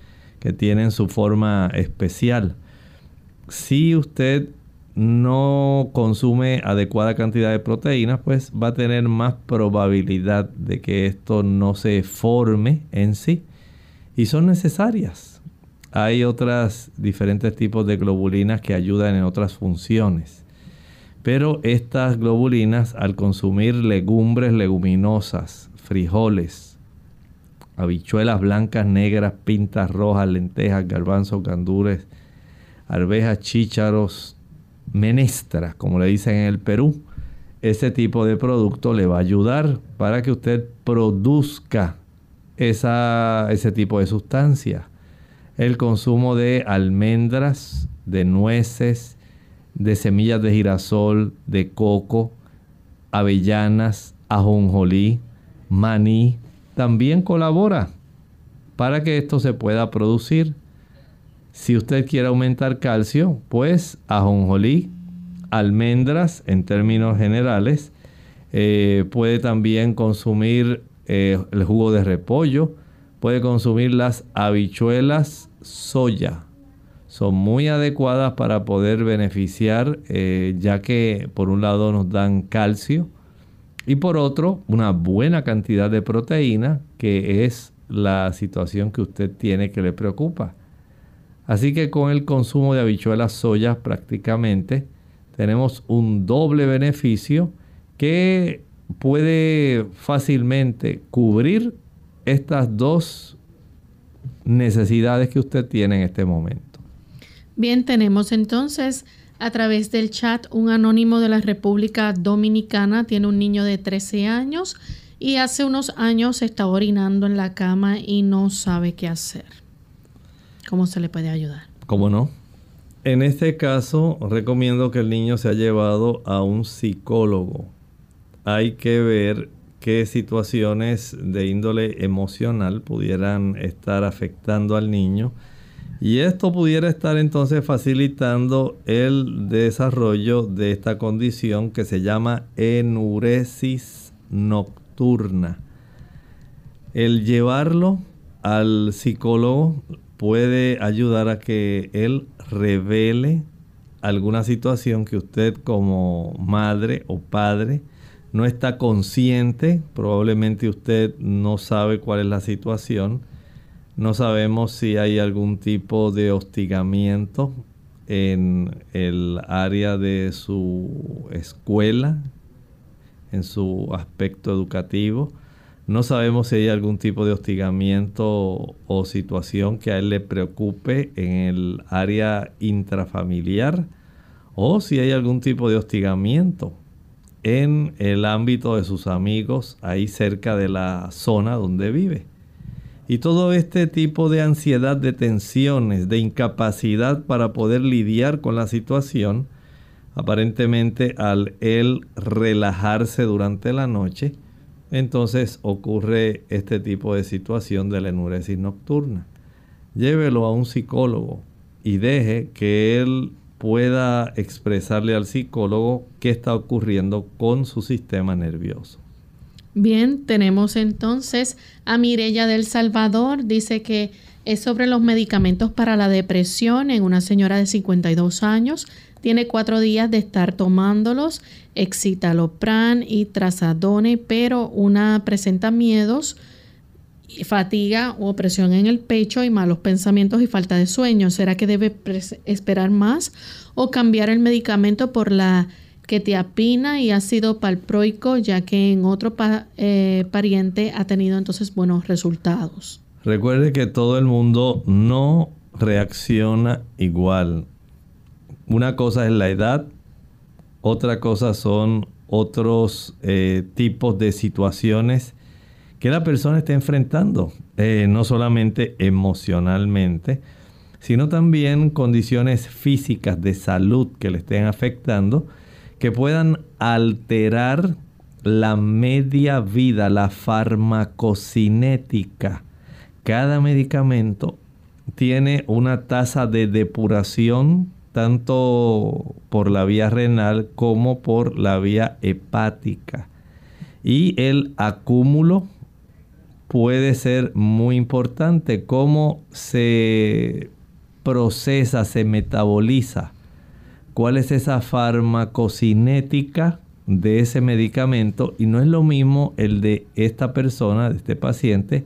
Speaker 2: que tienen su forma especial. Si usted no consume adecuada cantidad de proteínas, pues va a tener más probabilidad de que esto no se forme en sí. Y son necesarias. Hay otros diferentes tipos de globulinas que ayudan en otras funciones. Pero estas globulinas, al consumir legumbres leguminosas, frijoles, habichuelas blancas, negras, pintas rojas, lentejas, garbanzos, gandures, arvejas, chícharos, menestra, como le dicen en el Perú, ese tipo de producto le va a ayudar para que usted produzca esa, ese tipo de sustancia. El consumo de almendras, de nueces, de semillas de girasol, de coco, avellanas, ajonjolí, maní, también colabora para que esto se pueda producir. Si usted quiere aumentar calcio, pues ajonjolí, almendras en términos generales. Eh, puede también consumir eh, el jugo de repollo. Puede consumir las habichuelas soya. Son muy adecuadas para poder beneficiar, eh, ya que por un lado nos dan calcio y por otro una buena cantidad de proteína, que es la situación que usted tiene que le preocupa. Así que con el consumo de habichuelas soya prácticamente tenemos un doble beneficio que puede fácilmente cubrir estas dos necesidades que usted tiene en este momento.
Speaker 1: Bien, tenemos entonces a través del chat un anónimo de la República Dominicana, tiene un niño de 13 años y hace unos años está orinando en la cama y no sabe qué hacer. ¿Cómo se le puede ayudar?
Speaker 2: ¿Cómo no? En este caso, recomiendo que el niño sea llevado a un psicólogo. Hay que ver qué situaciones de índole emocional pudieran estar afectando al niño. Y esto pudiera estar entonces facilitando el desarrollo de esta condición que se llama enuresis nocturna. El llevarlo al psicólogo puede ayudar a que él revele alguna situación que usted como madre o padre no está consciente, probablemente usted no sabe cuál es la situación, no sabemos si hay algún tipo de hostigamiento en el área de su escuela, en su aspecto educativo, no sabemos si hay algún tipo de hostigamiento o situación que a él le preocupe en el área intrafamiliar o si hay algún tipo de hostigamiento en el ámbito de sus amigos ahí cerca de la zona donde vive. Y todo este tipo de ansiedad, de tensiones, de incapacidad para poder lidiar con la situación, aparentemente al él relajarse durante la noche, entonces ocurre este tipo de situación de la enuresis nocturna. Llévelo a un psicólogo y deje que él pueda expresarle al psicólogo qué está ocurriendo con su sistema nervioso.
Speaker 1: Bien, tenemos entonces a Mirella del Salvador. Dice que es sobre los medicamentos para la depresión en una señora de 52 años. Tiene cuatro días de estar tomándolos, excitalopran y trazadone, pero una presenta miedos, fatiga o opresión en el pecho y malos pensamientos y falta de sueño. ¿Será que debe esperar más o cambiar el medicamento por la ketiapina y ácido palproico, ya que en otro eh, pariente ha tenido entonces buenos resultados?
Speaker 2: Recuerde que todo el mundo no reacciona igual. Una cosa es la edad, otra cosa son otros eh, tipos de situaciones que la persona está enfrentando, eh, no solamente emocionalmente, sino también condiciones físicas de salud que le estén afectando, que puedan alterar la media vida, la farmacocinética. Cada medicamento tiene una tasa de depuración tanto por la vía renal como por la vía hepática. Y el acúmulo puede ser muy importante, cómo se procesa, se metaboliza, cuál es esa farmacocinética de ese medicamento y no es lo mismo el de esta persona, de este paciente,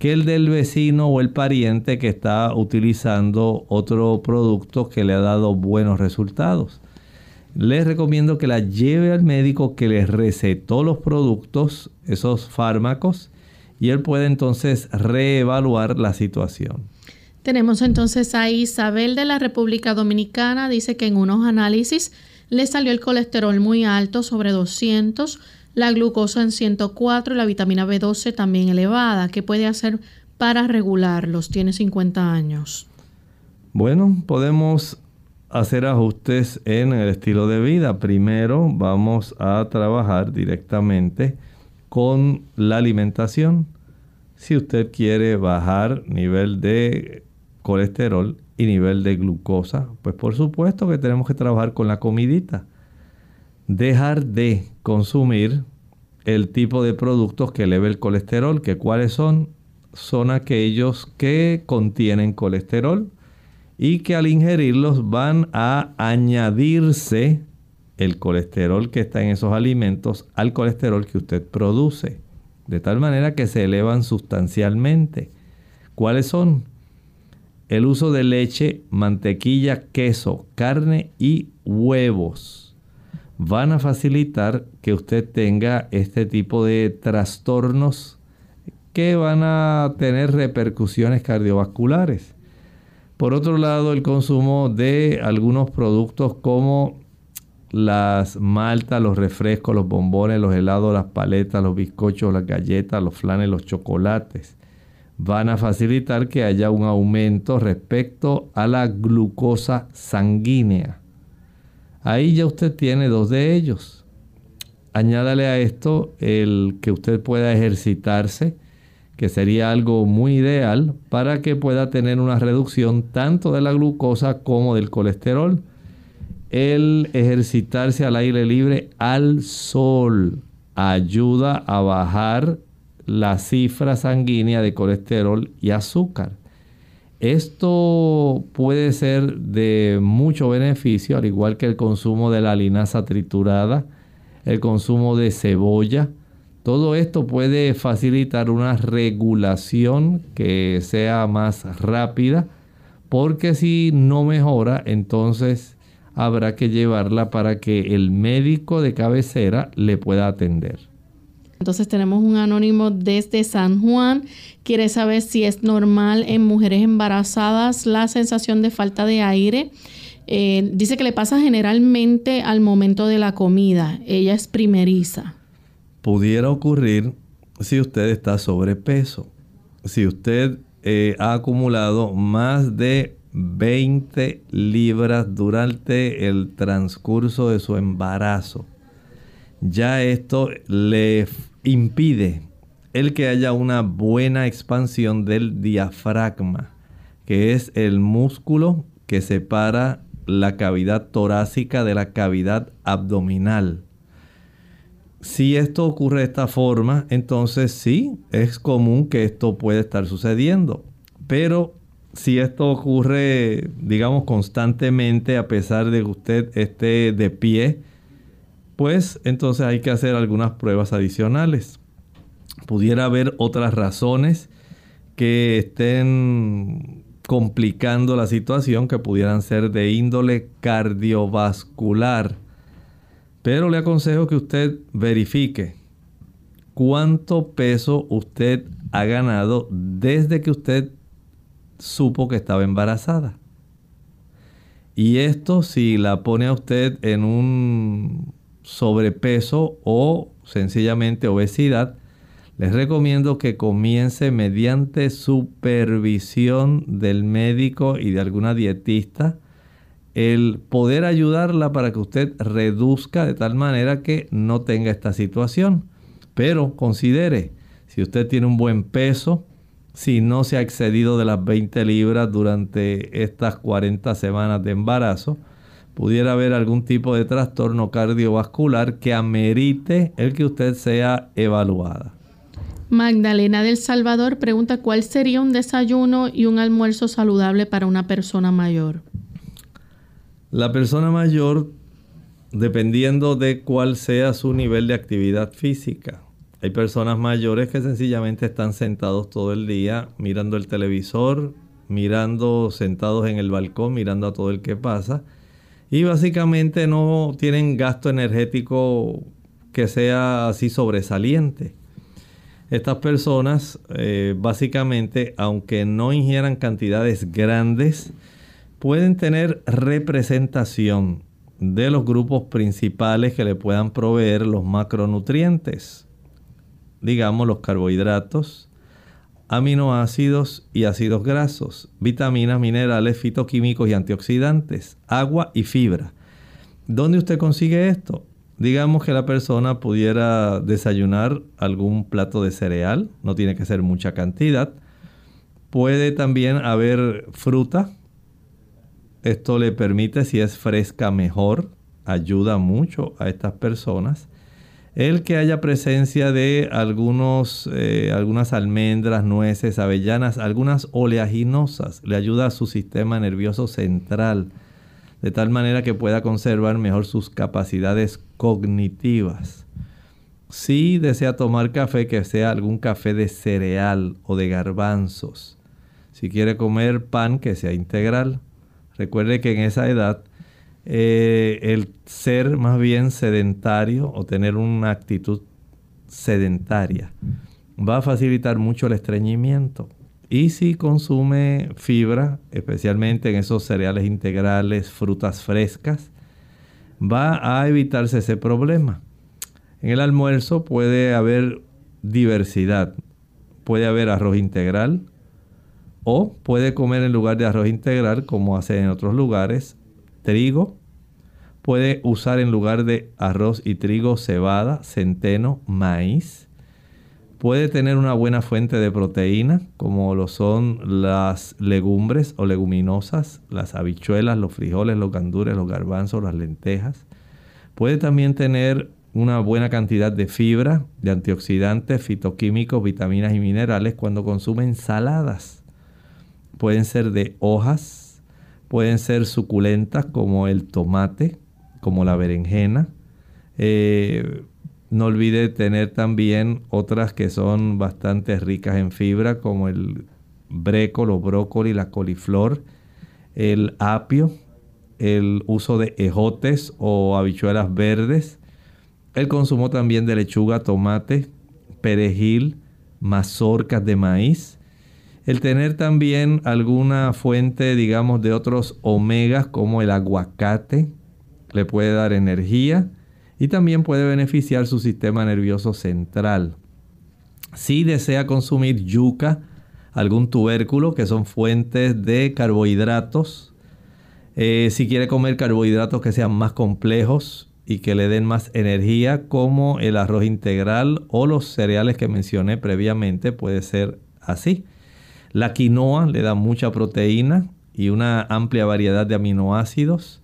Speaker 2: que el del vecino o el pariente que está utilizando otro producto que le ha dado buenos resultados. Les recomiendo que la lleve al médico que les recetó los productos, esos fármacos, y él puede entonces reevaluar la situación.
Speaker 1: Tenemos entonces a Isabel de la República Dominicana, dice que en unos análisis le salió el colesterol muy alto, sobre 200, la glucosa en 104 y la vitamina B12 también elevada. ¿Qué puede hacer para regularlos? Tiene 50 años.
Speaker 2: Bueno, podemos hacer ajustes en el estilo de vida. Primero vamos a trabajar directamente con la alimentación. Si usted quiere bajar nivel de colesterol y nivel de glucosa, pues por supuesto que tenemos que trabajar con la comidita dejar de consumir el tipo de productos que eleve el colesterol, que cuáles son, son aquellos que contienen colesterol y que al ingerirlos van a añadirse el colesterol que está en esos alimentos al colesterol que usted produce, de tal manera que se elevan sustancialmente. ¿Cuáles son? El uso de leche, mantequilla, queso, carne y huevos van a facilitar que usted tenga este tipo de trastornos que van a tener repercusiones cardiovasculares. Por otro lado, el consumo de algunos productos como las maltas, los refrescos, los bombones, los helados, las paletas, los bizcochos, las galletas, los flanes, los chocolates, van a facilitar que haya un aumento respecto a la glucosa sanguínea. Ahí ya usted tiene dos de ellos. Añádale a esto el que usted pueda ejercitarse, que sería algo muy ideal para que pueda tener una reducción tanto de la glucosa como del colesterol. El ejercitarse al aire libre al sol ayuda a bajar la cifra sanguínea de colesterol y azúcar. Esto puede ser de mucho beneficio, al igual que el consumo de la linaza triturada, el consumo de cebolla. Todo esto puede facilitar una regulación que sea más rápida, porque si no mejora, entonces habrá que llevarla para que el médico de cabecera le pueda atender.
Speaker 1: Entonces tenemos un anónimo desde San Juan. Quiere saber si es normal en mujeres embarazadas la sensación de falta de aire. Eh, dice que le pasa generalmente al momento de la comida. Ella es primeriza.
Speaker 2: Pudiera ocurrir si usted está sobrepeso. Si usted eh, ha acumulado más de 20 libras durante el transcurso de su embarazo. Ya esto le impide el que haya una buena expansión del diafragma, que es el músculo que separa la cavidad torácica de la cavidad abdominal. Si esto ocurre de esta forma, entonces sí, es común que esto pueda estar sucediendo. Pero si esto ocurre, digamos, constantemente, a pesar de que usted esté de pie, pues entonces hay que hacer algunas pruebas adicionales. Pudiera haber otras razones que estén complicando la situación que pudieran ser de índole cardiovascular. Pero le aconsejo que usted verifique cuánto peso usted ha ganado desde que usted supo que estaba embarazada. Y esto si la pone a usted en un sobrepeso o sencillamente obesidad, les recomiendo que comience mediante supervisión del médico y de alguna dietista el poder ayudarla para que usted reduzca de tal manera que no tenga esta situación. Pero considere, si usted tiene un buen peso, si no se ha excedido de las 20 libras durante estas 40 semanas de embarazo, pudiera haber algún tipo de trastorno cardiovascular que amerite el que usted sea evaluada.
Speaker 1: Magdalena del Salvador pregunta cuál sería un desayuno y un almuerzo saludable para una persona mayor.
Speaker 2: La persona mayor, dependiendo de cuál sea su nivel de actividad física. Hay personas mayores que sencillamente están sentados todo el día mirando el televisor, mirando sentados en el balcón, mirando a todo el que pasa y básicamente no tienen gasto energético que sea así sobresaliente. Estas personas eh, básicamente, aunque no ingieran cantidades grandes, pueden tener representación de los grupos principales que le puedan proveer los macronutrientes. Digamos los carbohidratos, aminoácidos y ácidos grasos, vitaminas, minerales, fitoquímicos y antioxidantes, agua y fibra. ¿Dónde usted consigue esto? Digamos que la persona pudiera desayunar algún plato de cereal, no tiene que ser mucha cantidad. Puede también haber fruta. Esto le permite, si es fresca, mejor. Ayuda mucho a estas personas el que haya presencia de algunos, eh, algunas almendras, nueces, avellanas, algunas oleaginosas, le ayuda a su sistema nervioso central, de tal manera que pueda conservar mejor sus capacidades cognitivas. Si desea tomar café, que sea algún café de cereal o de garbanzos. Si quiere comer pan, que sea integral. Recuerde que en esa edad eh, el ser más bien sedentario o tener una actitud sedentaria va a facilitar mucho el estreñimiento. Y si consume fibra, especialmente en esos cereales integrales, frutas frescas, va a evitarse ese problema. En el almuerzo puede haber diversidad. Puede haber arroz integral o puede comer en lugar de arroz integral, como hace en otros lugares, trigo. Puede usar en lugar de arroz y trigo cebada, centeno, maíz. Puede tener una buena fuente de proteína, como lo son las legumbres o leguminosas, las habichuelas, los frijoles, los gandures, los garbanzos, las lentejas. Puede también tener una buena cantidad de fibra, de antioxidantes, fitoquímicos, vitaminas y minerales cuando consume ensaladas. Pueden ser de hojas, pueden ser suculentas como el tomate, como la berenjena. Eh, no olvide tener también otras que son bastante ricas en fibra como el brécolo, brócoli, la coliflor, el apio, el uso de ejotes o habichuelas verdes, el consumo también de lechuga, tomate, perejil, mazorcas de maíz. El tener también alguna fuente, digamos, de otros omegas como el aguacate, le puede dar energía y también puede beneficiar su sistema nervioso central. Si desea consumir yuca, algún tubérculo, que son fuentes de carbohidratos, eh, si quiere comer carbohidratos que sean más complejos, y que le den más energía como el arroz integral o los cereales que mencioné previamente puede ser así. La quinoa le da mucha proteína y una amplia variedad de aminoácidos.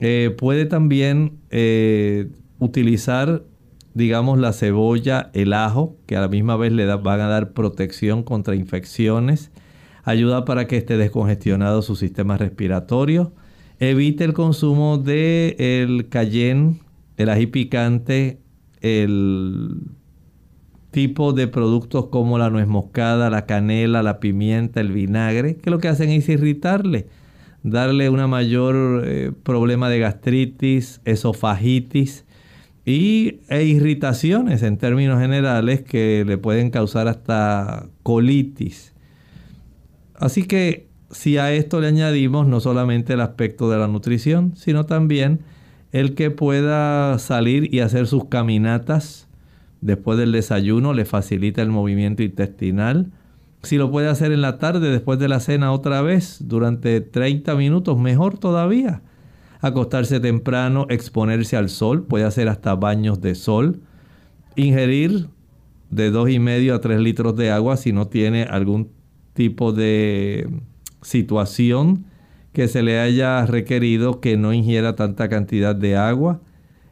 Speaker 2: Eh, puede también eh, utilizar, digamos, la cebolla, el ajo, que a la misma vez le van a dar protección contra infecciones. Ayuda para que esté descongestionado su sistema respiratorio Evite el consumo de el cayenne, el ají picante, el tipo de productos como la nuez moscada, la canela, la pimienta, el vinagre, que lo que hacen es irritarle, darle una mayor eh, problema de gastritis, esofagitis y, e irritaciones en términos generales que le pueden causar hasta colitis. Así que si a esto le añadimos no solamente el aspecto de la nutrición, sino también el que pueda salir y hacer sus caminatas después del desayuno, le facilita el movimiento intestinal. Si lo puede hacer en la tarde, después de la cena otra vez, durante 30 minutos, mejor todavía. Acostarse temprano, exponerse al sol, puede hacer hasta baños de sol. Ingerir de 2,5 a 3 litros de agua si no tiene algún tipo de situación que se le haya requerido que no ingiera tanta cantidad de agua,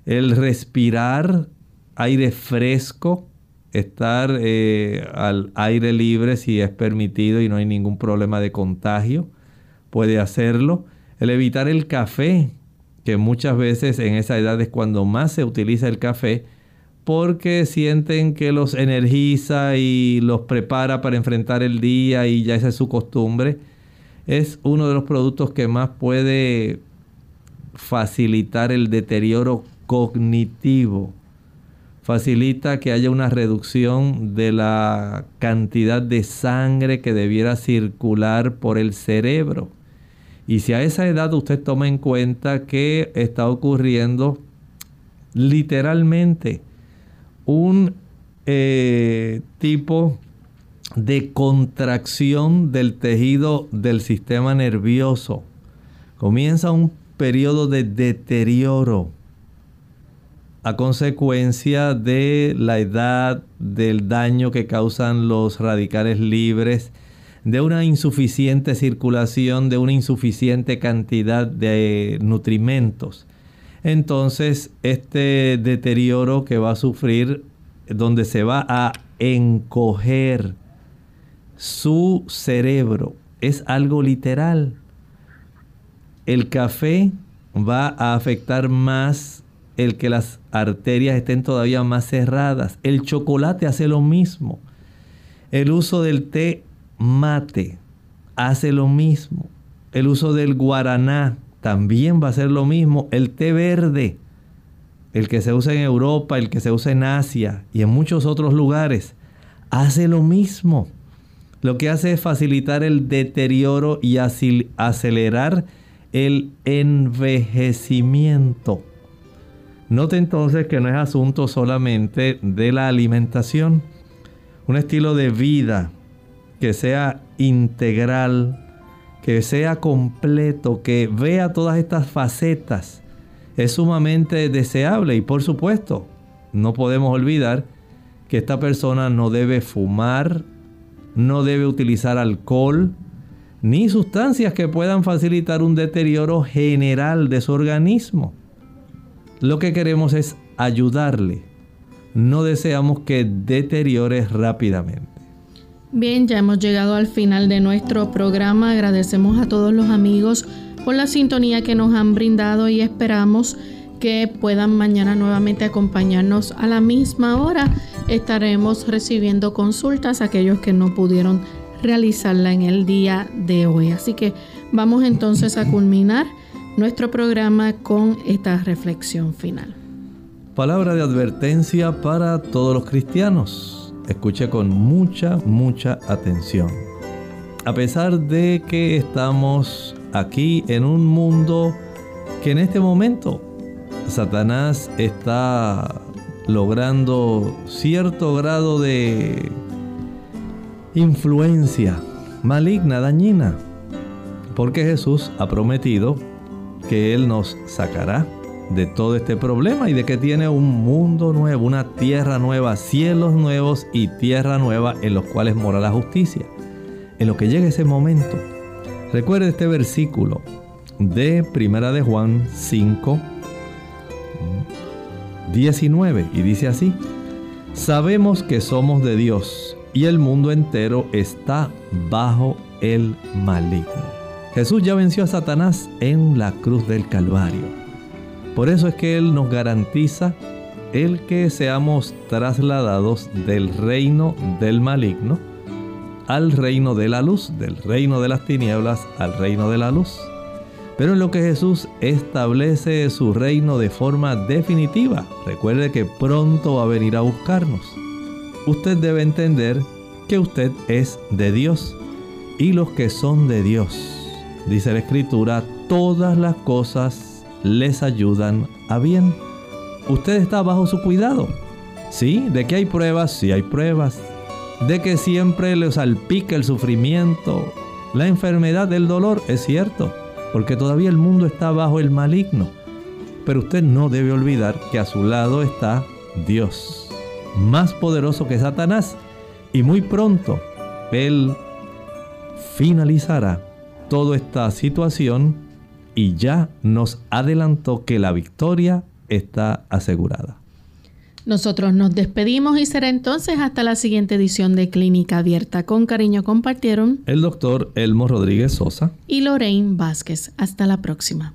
Speaker 2: el respirar aire fresco, estar eh, al aire libre si es permitido y no hay ningún problema de contagio, puede hacerlo. El evitar el café, que muchas veces en esa edad es cuando más se utiliza el café, porque sienten que los energiza y los prepara para enfrentar el día y ya esa es su costumbre es uno de los productos que más puede facilitar el deterioro cognitivo. Facilita que haya una reducción de la cantidad de sangre que debiera circular por el cerebro. Y si a esa edad usted toma en cuenta que está ocurriendo literalmente un eh, tipo de contracción del tejido del sistema nervioso. Comienza un periodo de deterioro a consecuencia de la edad, del daño que causan los radicales libres, de una insuficiente circulación, de una insuficiente cantidad de nutrimentos. Entonces, este deterioro que va a sufrir, donde se va a encoger su cerebro. Es algo literal. El café va a afectar más el que las arterias estén todavía más cerradas. El chocolate hace lo mismo. El uso del té mate hace lo mismo. El uso del guaraná también va a ser lo mismo. El té verde, el que se usa en Europa, el que se usa en Asia y en muchos otros lugares, hace lo mismo. Lo que hace es facilitar el deterioro y acelerar el envejecimiento. Note entonces que no es asunto solamente de la alimentación, un estilo de vida que sea integral, que sea completo, que vea todas estas facetas, es sumamente deseable y por supuesto no podemos olvidar que esta persona no debe fumar, no debe utilizar alcohol, ni sustancias que puedan facilitar un deterioro general de su organismo. Lo que queremos es ayudarle. No deseamos que deteriore rápidamente.
Speaker 1: Bien, ya hemos llegado al final de nuestro programa. Agradecemos a todos los amigos por la sintonía que nos han brindado y esperamos que puedan mañana nuevamente acompañarnos a la misma hora. Estaremos recibiendo consultas a aquellos que no pudieron realizarla en el día de hoy. Así que vamos entonces a culminar nuestro programa con esta reflexión final.
Speaker 2: Palabra de advertencia para todos los cristianos. Escuche con mucha, mucha atención. A pesar de que estamos aquí en un mundo que en este momento Satanás está logrando cierto grado de influencia maligna, dañina, porque Jesús ha prometido que Él nos sacará de todo este problema y de que tiene un mundo nuevo, una tierra nueva, cielos nuevos y tierra nueva en los cuales mora la justicia. En lo que llegue ese momento, recuerde este versículo de Primera de Juan 5, 19 y dice así, sabemos que somos de Dios y el mundo entero está bajo el maligno. Jesús ya venció a Satanás en la cruz del Calvario. Por eso es que Él nos garantiza el que seamos trasladados del reino del maligno al reino de la luz, del reino de las tinieblas al reino de la luz. Pero en lo que Jesús establece su reino de forma definitiva, recuerde que pronto va a venir a buscarnos. Usted debe entender que usted es de Dios y los que son de Dios dice la escritura, todas las cosas les ayudan a bien. Usted está bajo su cuidado. Sí, de que hay pruebas, sí hay pruebas. De que siempre le salpica el sufrimiento, la enfermedad, el dolor, es cierto, porque todavía el mundo está bajo el maligno. Pero usted no debe olvidar que a su lado está Dios, más poderoso que Satanás, y muy pronto Él finalizará toda esta situación y ya nos adelantó que la victoria está asegurada.
Speaker 1: Nosotros nos despedimos y será entonces hasta la siguiente edición de Clínica Abierta. Con cariño compartieron
Speaker 2: el doctor Elmo Rodríguez Sosa
Speaker 1: y Lorraine Vázquez. Hasta la próxima.